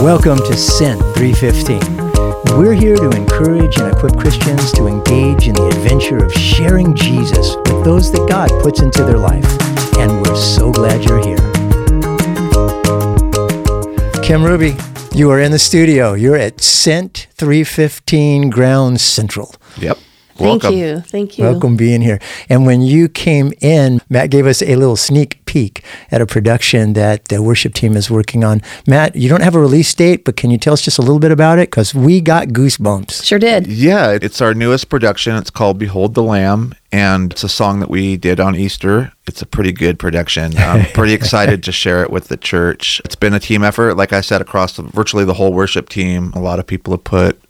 Welcome to Sin 315. We're here to encourage and equip Christians to engage in the adventure of sharing Jesus with those that God puts into their life. And we're so glad you're here. Kim Ruby, you are in the studio. You're at Cent 315 Ground Central. Yep. Thank Welcome. you. Thank you. Welcome being here. And when you came in, Matt gave us a little sneak peek at a production that the worship team is working on. Matt, you don't have a release date, but can you tell us just a little bit about it? Because we got goosebumps. Sure did. Yeah, it's our newest production. It's called Behold the Lamb, and it's a song that we did on Easter. It's a pretty good production. I'm pretty excited to share it with the church. It's been a team effort, like I said, across the, virtually the whole worship team. A lot of people have put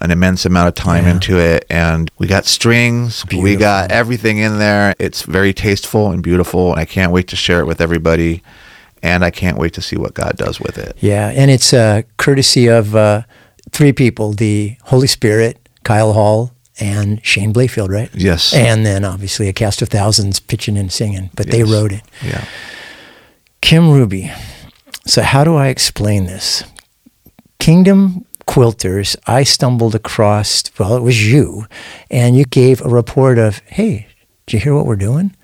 an immense amount of time Yeah. into it, and we got strings, we got everything in there. It's very tasteful and beautiful. And I can't wait to share it with everybody, and I can't wait to see what God does with it. Yeah, and it's uh, courtesy of uh, three people the Holy Spirit, Kyle Hall, and Shane Blayfield, right? Yes. And then obviously a cast of thousands pitching and singing, but they wrote it. Yeah. Kim Ruby. So, how do I explain this? Kingdom Quilters, I stumbled across, well, it was you, and you gave a report of, hey, did you hear what we're doing?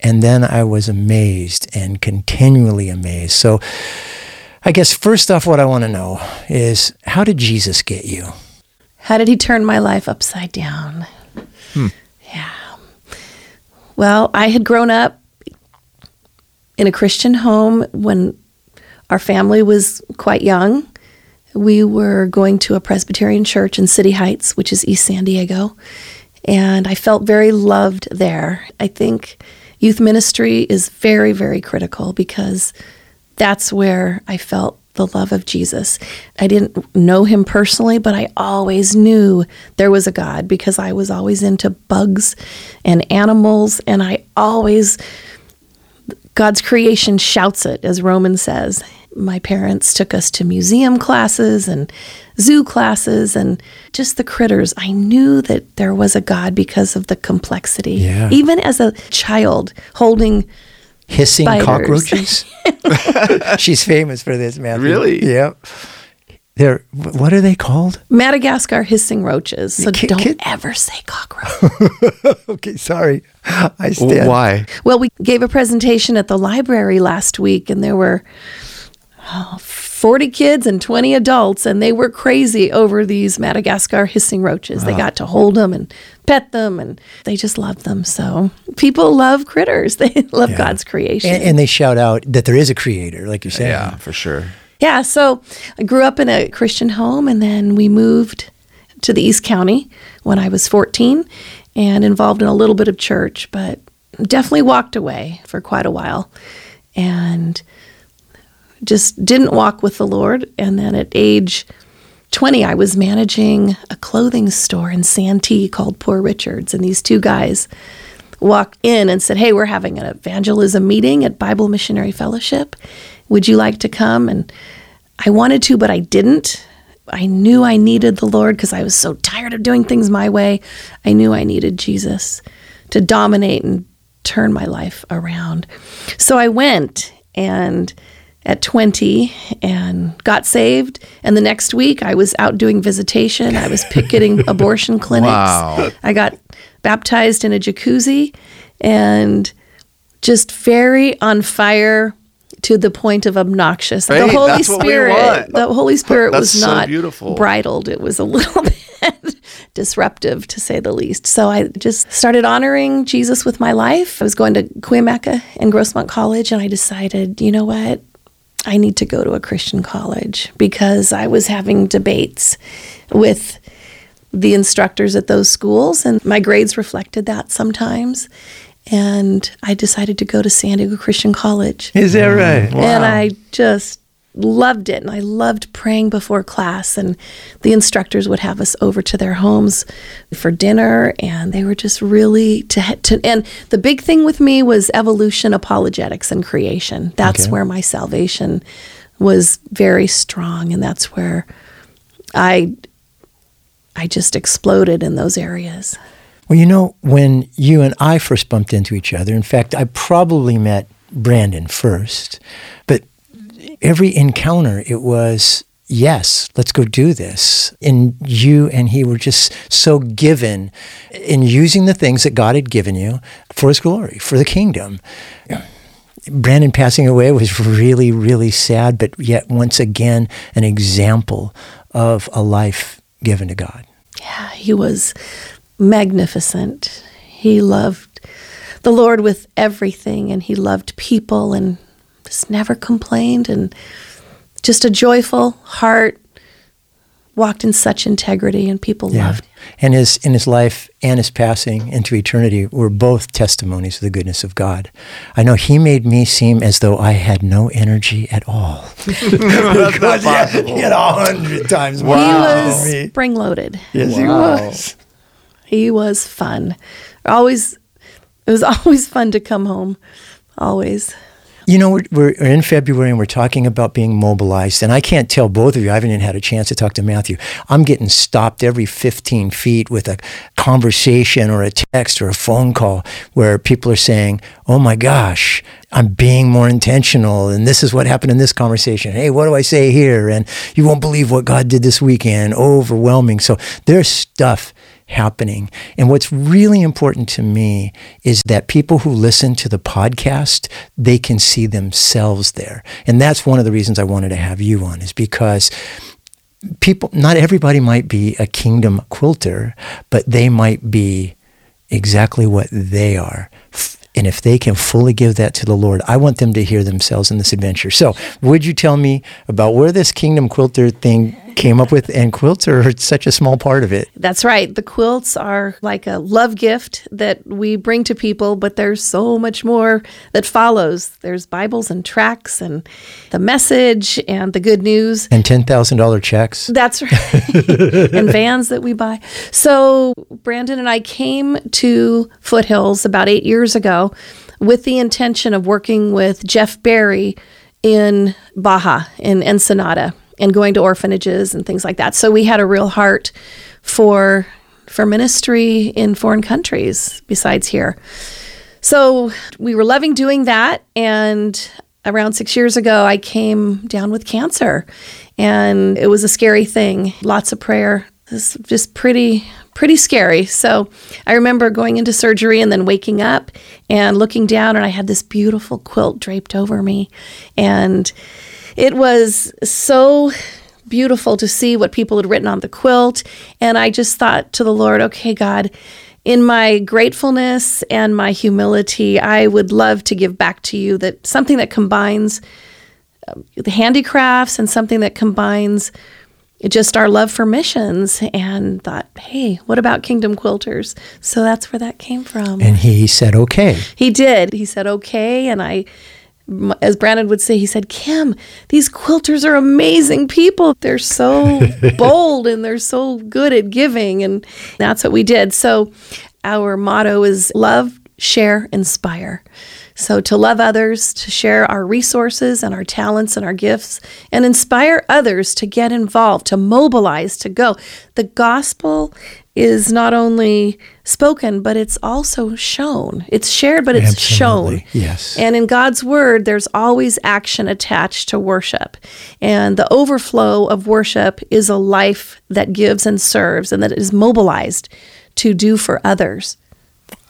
And then I was amazed and continually amazed. So, I guess first off, what I want to know is how did Jesus get you? How did he turn my life upside down? Hmm. Yeah. Well, I had grown up in a Christian home when our family was quite young. We were going to a Presbyterian church in City Heights, which is East San Diego, and I felt very loved there. I think youth ministry is very, very critical because that's where I felt the love of Jesus. I didn't know him personally, but I always knew there was a God because I was always into bugs and animals, and I always God's creation shouts it, as Romans says. My parents took us to museum classes and zoo classes and just the critters. I knew that there was a God because of the complexity. Yeah. Even as a child holding Hissing Spiders. cockroaches? She's famous for this, man. Really? Yep. They're, what are they called? Madagascar hissing roaches. So Ki- don't kid- ever say cockroach. Okay, sorry. I stand. Why? well, we gave a presentation at the library last week, and there were 40 kids and 20 adults, and they were crazy over these Madagascar hissing roaches. They got to hold them and pet them, and they just loved them. So people love critters, they love God's creation. And, and they shout out that there is a creator, like you're saying. Yeah, for sure. Yeah, so I grew up in a Christian home and then we moved to the East County when I was 14 and involved in a little bit of church, but definitely walked away for quite a while and just didn't walk with the Lord. And then at age 20, I was managing a clothing store in Santee called Poor Richards. And these two guys walked in and said, Hey, we're having an evangelism meeting at Bible Missionary Fellowship. Would you like to come? And I wanted to, but I didn't. I knew I needed the Lord because I was so tired of doing things my way. I knew I needed Jesus to dominate and turn my life around. So I went and at 20 and got saved. And the next week I was out doing visitation. I was picketing abortion clinics. Wow. I got baptized in a jacuzzi and just very on fire to the point of obnoxious. Hey, the Holy that's Spirit, the Holy Spirit was so not beautiful. bridled. It was a little bit disruptive to say the least. So I just started honoring Jesus with my life. I was going to Cuyamaca and Grossmont College and I decided, you know what? I need to go to a Christian college because I was having debates with the instructors at those schools, and my grades reflected that sometimes. And I decided to go to San Diego Christian College. Is that right? And I just loved it. And I loved praying before class. And the instructors would have us over to their homes for dinner. And they were just really to, to and the big thing with me was evolution, apologetics, and creation. That's Okay. where my salvation was very strong. And that's where I I just exploded in those areas. Well, you know, when you and I first bumped into each other, in fact, I probably met Brandon first, but every encounter, it was yes, let's go do this. And you and he were just so given in using the things that God had given you for his glory, for the kingdom. Brandon passing away was really, really sad, but yet once again, an example of a life given to God. Yeah, he was magnificent. He loved the Lord with everything, and he loved people and just never complained, and just a joyful heart. Walked in such integrity, and people Yeah. loved. him. And his in his life and his passing into eternity were both testimonies of the goodness of God. I know he made me seem as though I had no energy at all. That's not possible. He had a hundred times more He was spring loaded. Yes, he was. He was fun. Always, it was always fun to come home. Always. You know, we're, we're in February and we're talking about being mobilized. And I can't tell both of you, I haven't even had a chance to talk to Matthew. I'm getting stopped every 15 feet with a conversation or a text or a phone call where people are saying, Oh my gosh, I'm being more intentional. And this is what happened in this conversation. Hey, what do I say here? And you won't believe what God did this weekend. Overwhelming. So there's stuff happening. And what's really important to me is that people who listen to the podcast, they can see themselves there. And that's one of the reasons I wanted to have you on is because people not everybody might be a kingdom quilter, but they might be exactly what they are. And if they can fully give that to the Lord, I want them to hear themselves in this adventure. So, would you tell me about where this kingdom quilter thing came up with and quilts are such a small part of it? That's right. The quilts are like a love gift that we bring to people, but there's so much more that follows. There's Bibles and tracts and the message and the good news. And $10,000 checks? That's right. and vans that we buy. So Brandon and I came to Foothills about eight years ago with the intention of working with Jeff Barry in Baja, in Ensenada, and going to orphanages and things like that. So we had a real heart for for ministry in foreign countries besides here. So we were loving doing that. And around six years ago, I came down with cancer. And it was a scary thing. Lots of prayer. It's just pretty, pretty scary. So I remember going into surgery and then waking up and looking down, and I had this beautiful quilt draped over me. And it was so beautiful to see what people had written on the quilt. And I just thought to the Lord, okay, God, in my gratefulness and my humility, I would love to give back to you that something that combines um, the handicrafts and something that combines just our love for missions and thought, hey, what about Kingdom Quilters? So that's where that came from. And he said, okay. He did. He said, okay. And I, as Brandon would say, he said, Kim, these quilters are amazing people. They're so bold and they're so good at giving. And that's what we did. So our motto is love, share, inspire. So to love others, to share our resources and our talents and our gifts, and inspire others to get involved, to mobilize, to go. The gospel is not only spoken, but it's also shown. It's shared, but it's Absolutely. shown. Yes. And in God's word, there's always action attached to worship. And the overflow of worship is a life that gives and serves and that is mobilized to do for others.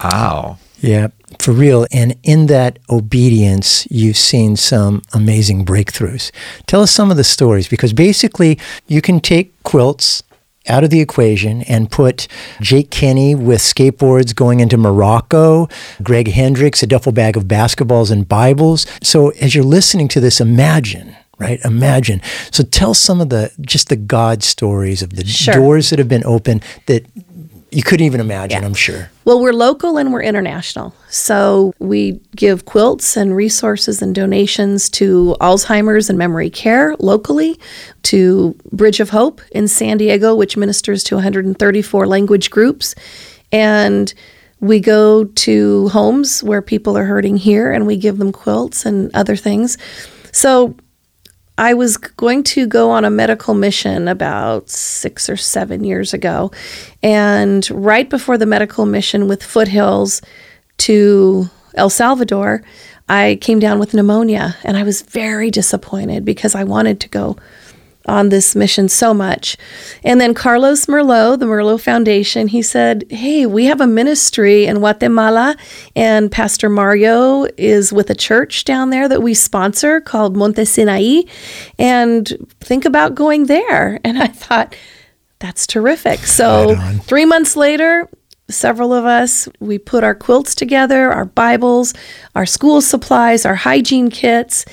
Wow. Yeah, for real. And in that obedience, you've seen some amazing breakthroughs. Tell us some of the stories because basically, you can take quilts out of the equation and put Jake Kenny with skateboards going into Morocco, Greg Hendricks, a duffel bag of basketballs and Bibles. So as you're listening to this, imagine. Right, imagine. So tell some of the just the God stories of the Sure. doors that have been opened that you couldn't even imagine. I'm sure. Well, we're local and we're international. So we give quilts and resources and donations to Alzheimer's and memory care locally, to Bridge of Hope in San Diego, which ministers to 134 language groups. And we go to homes where people are hurting here and we give them quilts and other things. So I was going to go on a medical mission about six or seven years ago. And right before the medical mission with Foothills to El Salvador, I came down with pneumonia and I was very disappointed because I wanted to go on this mission so much. And then Carlos Merlot, the Merlot Foundation, he said, Hey, we have a ministry in Guatemala, and Pastor Mario is with a church down there that we sponsor called Monte Sinai. And think about going there. And I thought, that's terrific. So, Right three months later, several of us, we put our quilts together, our Bibles, our school supplies, our hygiene kits,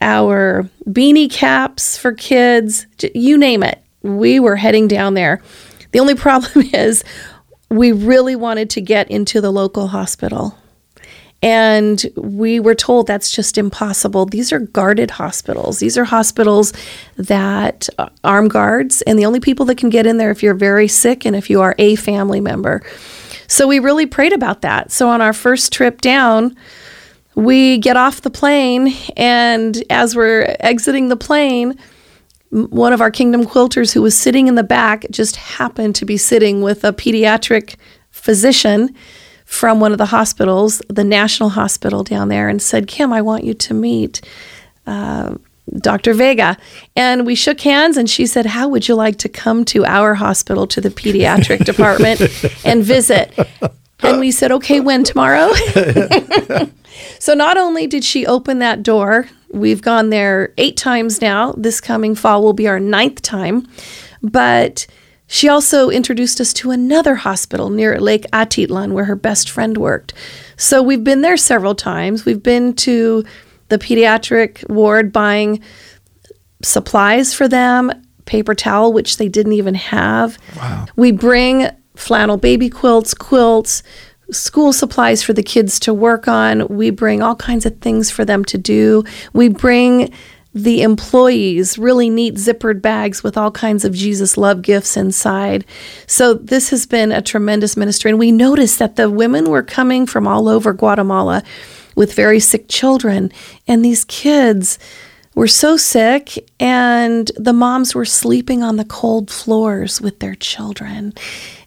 our beanie caps for kids, you name it. We were heading down there. The only problem is we really wanted to get into the local hospital. And we were told that's just impossible. These are guarded hospitals. These are hospitals that uh, arm guards, and the only people that can get in there if you're very sick and if you are a family member. So we really prayed about that. So on our first trip down, we get off the plane, and as we're exiting the plane, one of our Kingdom quilters who was sitting in the back just happened to be sitting with a pediatric physician from one of the hospitals, the National Hospital down there, and said, Kim, I want you to meet uh, Dr. Vega. And we shook hands, and she said, How would you like to come to our hospital, to the pediatric department, and visit? And we said, Okay, when tomorrow? So not only did she open that door, we've gone there eight times now. This coming fall will be our ninth time, but she also introduced us to another hospital near Lake Atitlan where her best friend worked. So we've been there several times. We've been to the pediatric ward buying supplies for them, paper towel, which they didn't even have. Wow. We bring flannel baby quilts, quilts, school supplies for the kids to work on. We bring all kinds of things for them to do. We bring the employees really neat zippered bags with all kinds of Jesus love gifts inside. So this has been a tremendous ministry. And we noticed that the women were coming from all over Guatemala with very sick children. And these kids were so sick, and the moms were sleeping on the cold floors with their children.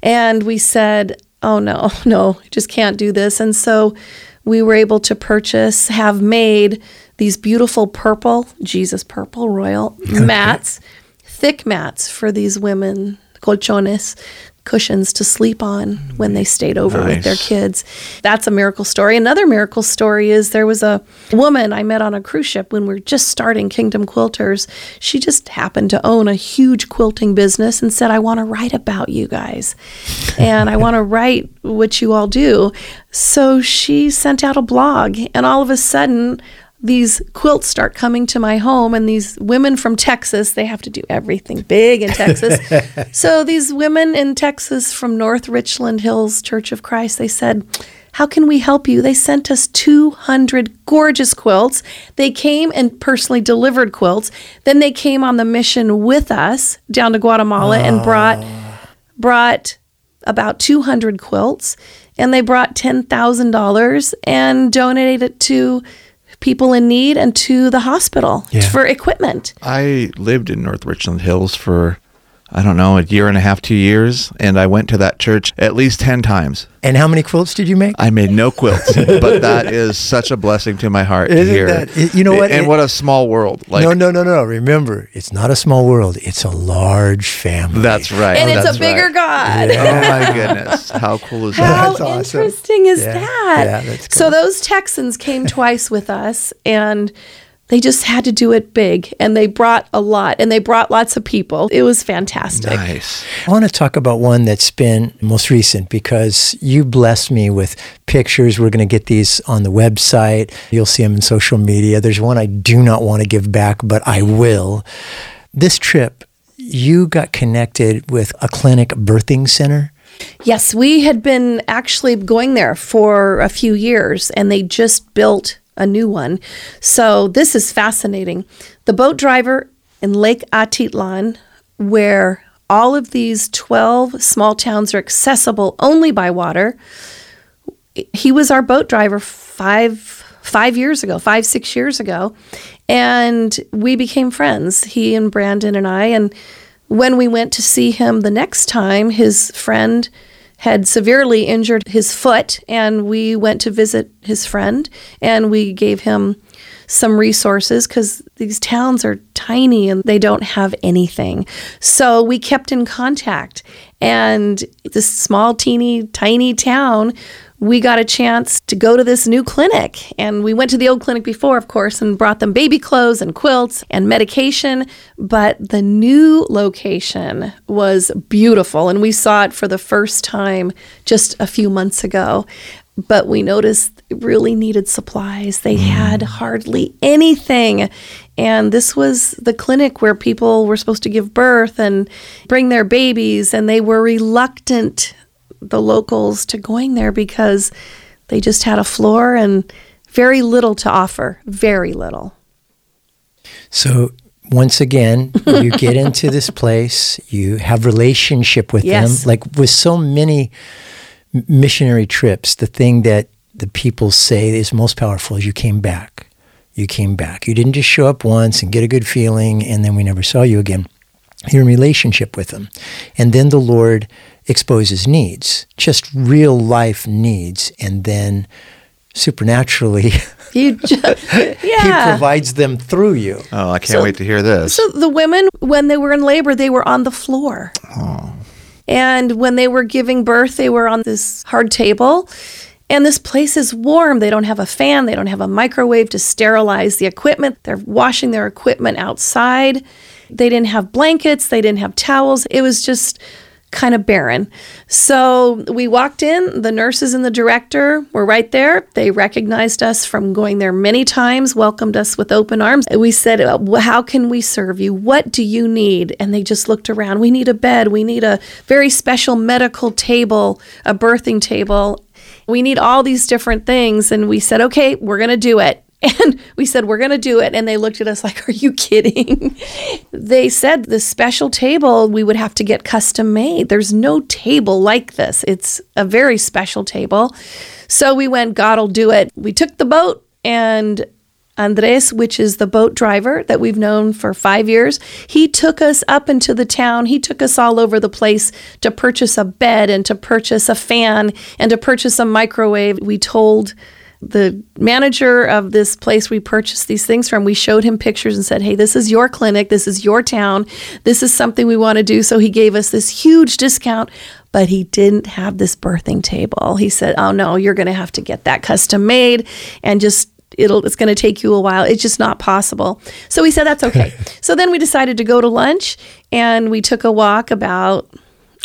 And we said, Oh, no, no, just can't do this. And so we were able to purchase, have made these beautiful purple, Jesus purple royal mats, thick mats for these women, colchones, cushions to sleep on when they stayed over with their kids. That's a miracle story. Another miracle story is there was a woman I met on a cruise ship when we were just starting Kingdom Quilters. She just happened to own a huge quilting business and said, I want to write about you guys and I want to write what you all do. So she sent out a blog, and all of a sudden, these quilts start coming to my home and these women from Texas, they have to do everything big in Texas. so these women in Texas from North Richland Hills Church of Christ, they said, how can we help you? They sent us 200 gorgeous quilts. They came and personally delivered quilts. Then they came on the mission with us down to Guatemala and ah. brought brought about 200 quilts and they brought $10,000 and donated it to people in need and to the hospital Yeah. for equipment. I lived in North Richland Hills for, I don't know, a year and a half, two years, and I went to that church at least 10 times. And how many quilts did you make? I made no quilts, but that is such a blessing to my heart Isn't hear. that- you know what? And It- what a small world. Like, no, no, no, no. Remember, it's not a small world. It's a large family. That's right. And it's that's a bigger right. God. Oh my goodness. How cool is that? How That's awesome. interesting is Yeah, that? yeah, that's So those Texans came twice with us and they just had to do it big and they brought a lot and they brought lots of people. It was fantastic. Nice. I want to talk about one that's been most recent because you blessed me with pictures. We're going to get these on the website. You'll see them in social media. There's one I do not want to give back, but I will. This trip, you got connected with a clinic birthing center. Yes, we had been actually going there for a few years and they just built a new one. So this is fascinating. The boat driver in Lake Atitlan, where all of these 12 small towns are accessible only by water, he was our boat driver five five years ago, five six years ago, and we became friends. He and Brandon and I. And when we went to see him the next time, his friend had severely injured his foot, and we went to visit his friend, and we gave him some resources because these towns are tiny and they don't have anything. So we kept in contact. And this small, teeny, tiny town, we got a chance to go to this new clinic. And we went to the old clinic before, of course, and brought them baby clothes and quilts and medication. But the new location was beautiful. And we saw it for the first time just a few months ago. But we noticed it really needed supplies. They mm. had hardly anything. And this was the clinic where people were supposed to give birth and bring their babies, and they were reluctant, the locals, to going there because they just had a floor and very little to offer. Very little. So once again, you get into this place, you have relationship with Yes. them. Like with so many missionary trips, the thing that the people say is most powerful is you came back. You came back. You didn't just show up once and get a good feeling and then we never saw you again. You're in relationship with them. And then the Lord exposes needs, just real life needs. And then supernaturally, You just, He provides them through you. Oh, I can't So- wait to hear this. So the women, when they were in labor, they were on the floor. Oh. And when they were giving birth, they were on this hard table. And this place is warm. They don't have a fan. They don't have a microwave to sterilize the equipment. They're washing their equipment outside. They didn't have blankets. They didn't have towels. It was just kind of barren. So we walked in. The nurses and the director were right there. They recognized us from going there many times, welcomed us with open arms. We said, "Uh, How can we serve you? What do you need? And they just looked around. We need a bed. We need a very special medical table, a birthing table. We need all these different things. And we said, Okay, we're going to do it. And we said, We're going to do it. And they looked at us like, Are you kidding? they said the special table we would have to get custom made. There's no table like this, it's a very special table. So we went, God'll do it. We took the boat and Andres, which is the boat driver that we've known for five years, he took us up into the town. He took us all over the place to purchase a bed and to purchase a fan and to purchase a microwave. We told the manager of this place we purchased these things from, we showed him pictures and said, Hey, this is your clinic. This is your town. This is something we want to do. So he gave us this huge discount, but he didn't have this birthing table. He said, Oh, no, you're going to have to get that custom made and just it'll it's going to take you a while it's just not possible so we said that's okay so then we decided to go to lunch and we took a walk about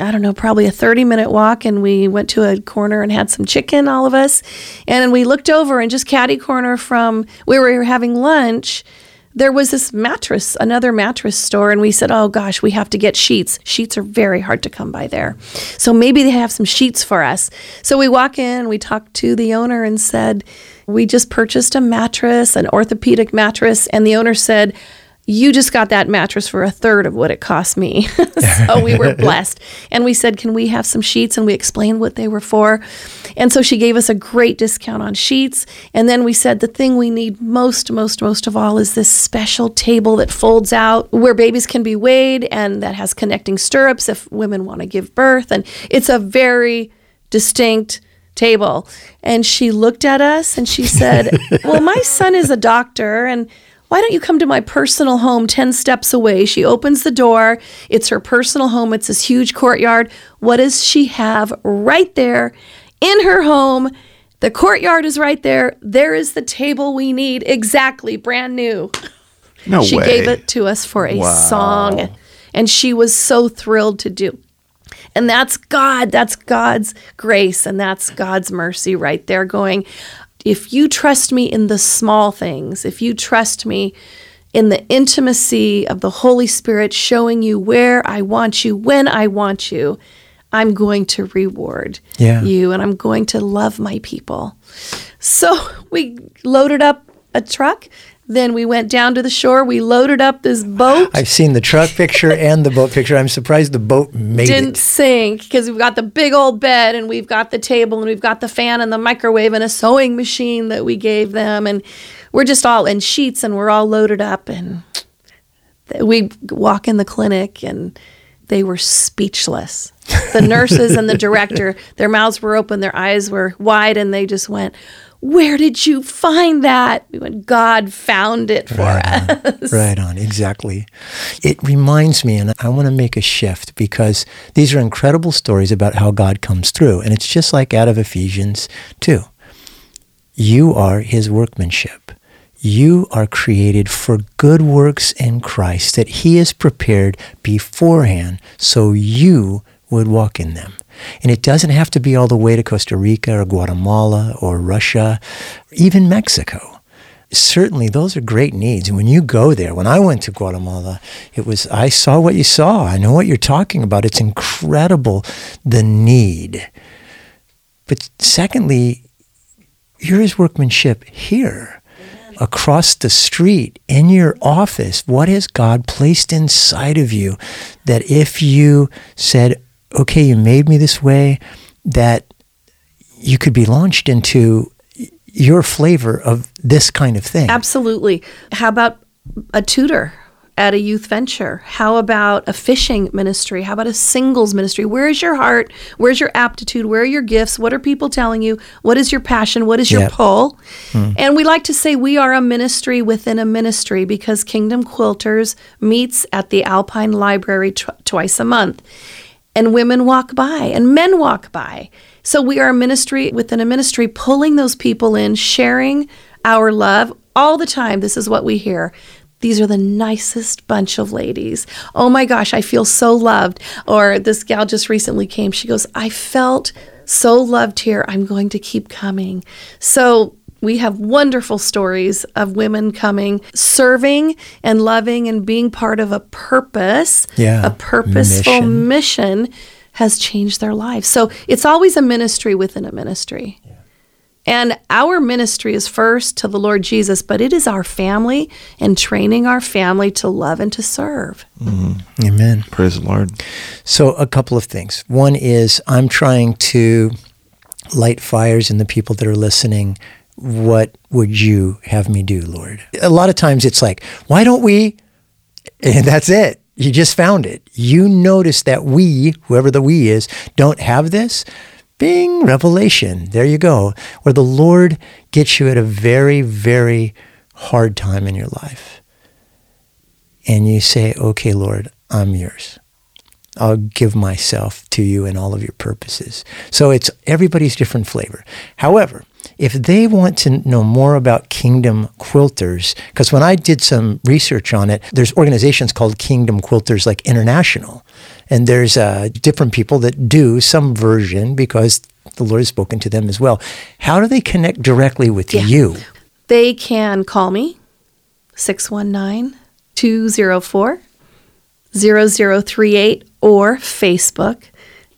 I don't know, probably a 30 minute walk, and we went to a corner and had some chicken, all of us. And we looked over, and just catty corner from where we were having lunch, there was this mattress, another mattress store, and we said, Oh gosh, we have to get sheets. Sheets are very hard to come by there. So maybe they have some sheets for us. So we walk in, we talked to the owner and said, We just purchased a mattress, an orthopedic mattress. And the owner said, you just got that mattress for a third of what it cost me. so we were blessed. And we said, Can we have some sheets? And we explained what they were for. And so she gave us a great discount on sheets. And then we said, The thing we need most, most, most of all is this special table that folds out where babies can be weighed and that has connecting stirrups if women want to give birth. And it's a very distinct table. And she looked at us and she said, Well, my son is a doctor and why don't you come to my personal home 10 steps away? She opens the door. It's her personal home. It's this huge courtyard. What does she have right there in her home? The courtyard is right there. There is the table we need. Exactly, brand new. No she way. gave it to us for a Wow. song. And she was so thrilled to do. And that's God. That's God's grace. And that's God's mercy right there going, if you trust me in the small things, if you trust me in the intimacy of the Holy Spirit showing you where I want you, when I want you, I'm going to reward Yeah. you and I'm going to love my people. So we loaded up a truck. Then we went down to the shore. We loaded up this boat. I've seen the truck picture and the boat picture. I'm surprised the boat made it. didn't it. sink because we've got the big old bed and we've got the table and we've got the fan and the microwave and a sewing machine that we gave them and we're just all in sheets and we're all loaded up and we walk in the clinic and they were speechless the nurses and the director their mouths were open their eyes were wide and they just went Where did you find that? We went, God found it for right us. On, right on, exactly. It reminds me, and I want to make a shift because these are incredible stories about how God comes through. And it's just like out of Ephesians 2. You are his workmanship. You are created for good works in Christ that he has prepared beforehand so you would walk in them. And it doesn't have to be all the way to Costa Rica or Guatemala or Russia, even Mexico. Certainly, those are great needs. And when you go there, when I went to Guatemala, it was, I saw what you saw. I know what you're talking about. It's incredible, the need. But secondly, you're his workmanship here across the street, in your office, what has God placed inside of you that if you said, okay, you made me this way, that you could be launched into your flavor of this kind of thing? Absolutely. How about a tutor? at a youth venture? How about a fishing ministry? How about a singles ministry? Where is your heart? Where's your aptitude? Where are your gifts? What are people telling you? What is your passion? What is your yep. pull? Mm. And we like to say we are a ministry within a ministry because Kingdom Quilters meets at the Alpine Library tw- twice a month. And women walk by and men walk by. So we are a ministry within a ministry, pulling those people in, sharing our love all the time. This is what we hear. These are the nicest bunch of ladies. Oh my gosh, I feel so loved. Or this gal just recently came. She goes, I felt so loved here. I'm going to keep coming. So we have wonderful stories of women coming, serving and loving and being part of a purpose, yeah, a purposeful mission. mission has changed their lives. So it's always a ministry within a ministry. And our ministry is first to the Lord Jesus, but it is our family and training our family to love and to serve. Mm. Amen. Praise the Lord. So, a couple of things. One is I'm trying to light fires in the people that are listening. What would you have me do, Lord? A lot of times it's like, why don't we? And that's it. You just found it. You notice that we, whoever the we is, don't have this Bing, revelation. There you go. Where the Lord gets you at a very, very hard time in your life. And you say, okay, Lord, I'm yours. I'll give myself to you and all of your purposes. So it's everybody's different flavor. However, if they want to know more about Kingdom Quilters, because when I did some research on it, there's organizations called Kingdom Quilters like International. And there's uh, different people that do some version because the Lord has spoken to them as well. How do they connect directly with yeah. you? They can call me 619 204 0038 or Facebook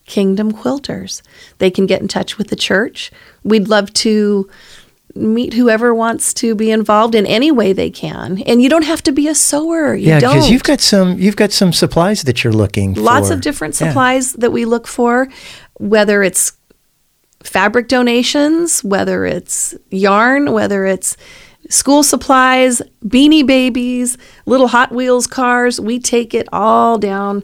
Kingdom Quilters. They can get in touch with the church. We'd love to meet whoever wants to be involved in any way they can. And you don't have to be a sewer. You yeah, because you've got some you've got some supplies that you're looking for. Lots of different supplies yeah. that we look for, whether it's fabric donations, whether it's yarn, whether it's school supplies, beanie babies, little Hot Wheels cars. We take it all down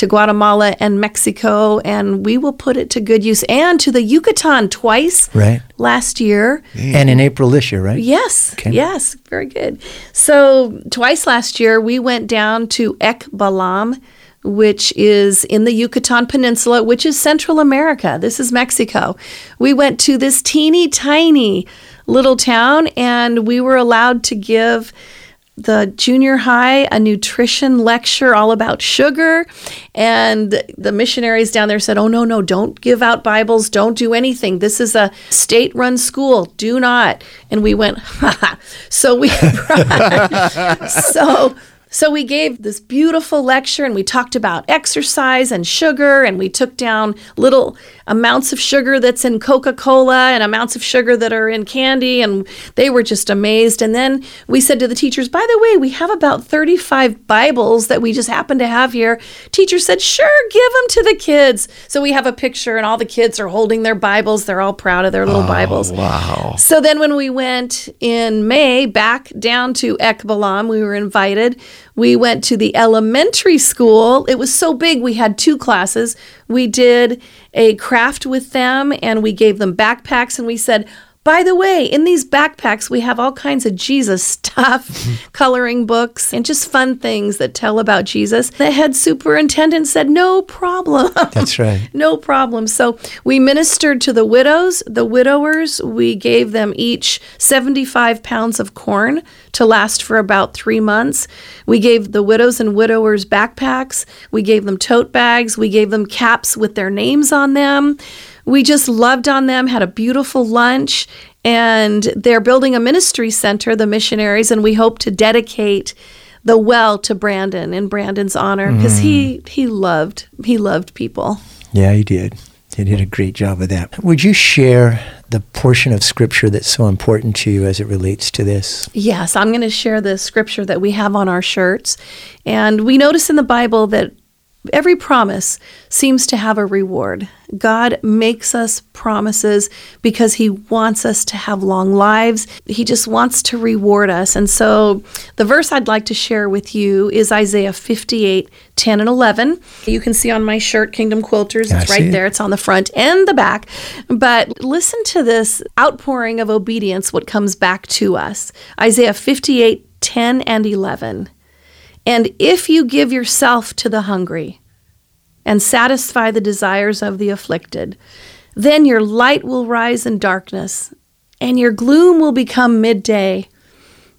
to Guatemala and Mexico, and we will put it to good use and to the Yucatan twice right. last year. And in April this year, right? Yes. Okay. Yes. Very good. So, twice last year, we went down to Ekbalam, which is in the Yucatan Peninsula, which is Central America. This is Mexico. We went to this teeny tiny little town, and we were allowed to give the junior high a nutrition lecture all about sugar. And the missionaries down there said oh no no don't give out bibles don't do anything. This is a state run school. Do not. And we went so we so so we gave this beautiful lecture and we talked about exercise and sugar and we took down little amounts of sugar that's in Coca-Cola and amounts of sugar that are in candy and they were just amazed. And then we said to the teachers by the way we have about 35 bibles that we just happen to have here. Teacher said sure give them to the kids. So we have a picture and all the kids are holding their bibles. They're all proud of their little oh, bibles. wow. So then when we went in May back down to Ekbalam we were invited we went to the elementary school. It was so big, we had two classes. We did a craft with them and we gave them backpacks and we said, By the way, in these backpacks, we have all kinds of Jesus stuff, coloring books, and just fun things that tell about Jesus. The head superintendent said, No problem. That's right. no problem. So we ministered to the widows, the widowers. We gave them each 75 pounds of corn to last for about three months. We gave the widows and widowers backpacks. We gave them tote bags. We gave them caps with their names on them we just loved on them, had a beautiful lunch, and they're building a ministry center, the missionaries, and we hope to dedicate the well to Brandon in Brandon's honor because mm. he he loved he loved people. Yeah, he did. He did a great job of that. Would you share the portion of scripture that's so important to you as it relates to this? Yes, I'm going to share the scripture that we have on our shirts. And we notice in the Bible that every promise seems to have a reward. God makes us promises because He wants us to have long lives. He just wants to reward us. And so the verse I'd like to share with you is Isaiah 58 10 and 11. You can see on my shirt, Kingdom Quilters. It's right there, it's on the front and the back. But listen to this outpouring of obedience, what comes back to us. Isaiah 58 10 and 11. And if you give yourself to the hungry and satisfy the desires of the afflicted, then your light will rise in darkness, and your gloom will become midday,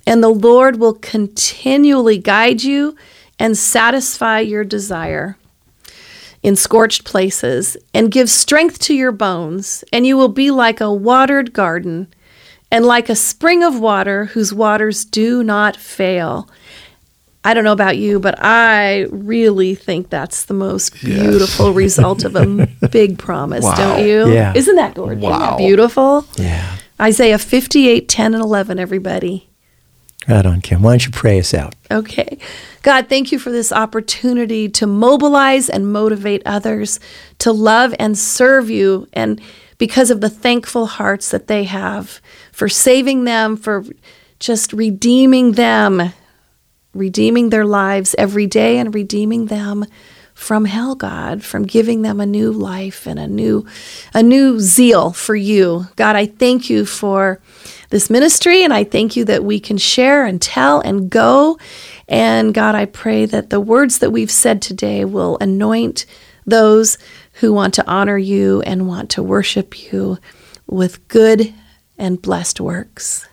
and the Lord will continually guide you and satisfy your desire in scorched places, and give strength to your bones, and you will be like a watered garden, and like a spring of water whose waters do not fail I don't know about you, but I really think that's the most beautiful yes. result of a big promise, wow. don't you? Yeah. Isn't that gorgeous? Wow. Isn't that beautiful? Yeah. Isaiah 58, 10, and 11, everybody. Right on, Kim. Why don't you pray us out? Okay. God, thank you for this opportunity to mobilize and motivate others to love and serve you. And because of the thankful hearts that they have for saving them, for just redeeming them redeeming their lives every day and redeeming them from hell god from giving them a new life and a new a new zeal for you. God i thank you for this ministry and i thank you that we can share and tell and go. And god i pray that the words that we've said today will anoint those who want to honor you and want to worship you with good and blessed works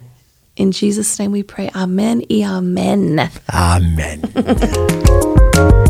in Jesus' name we pray. Amen. Amen. Amen.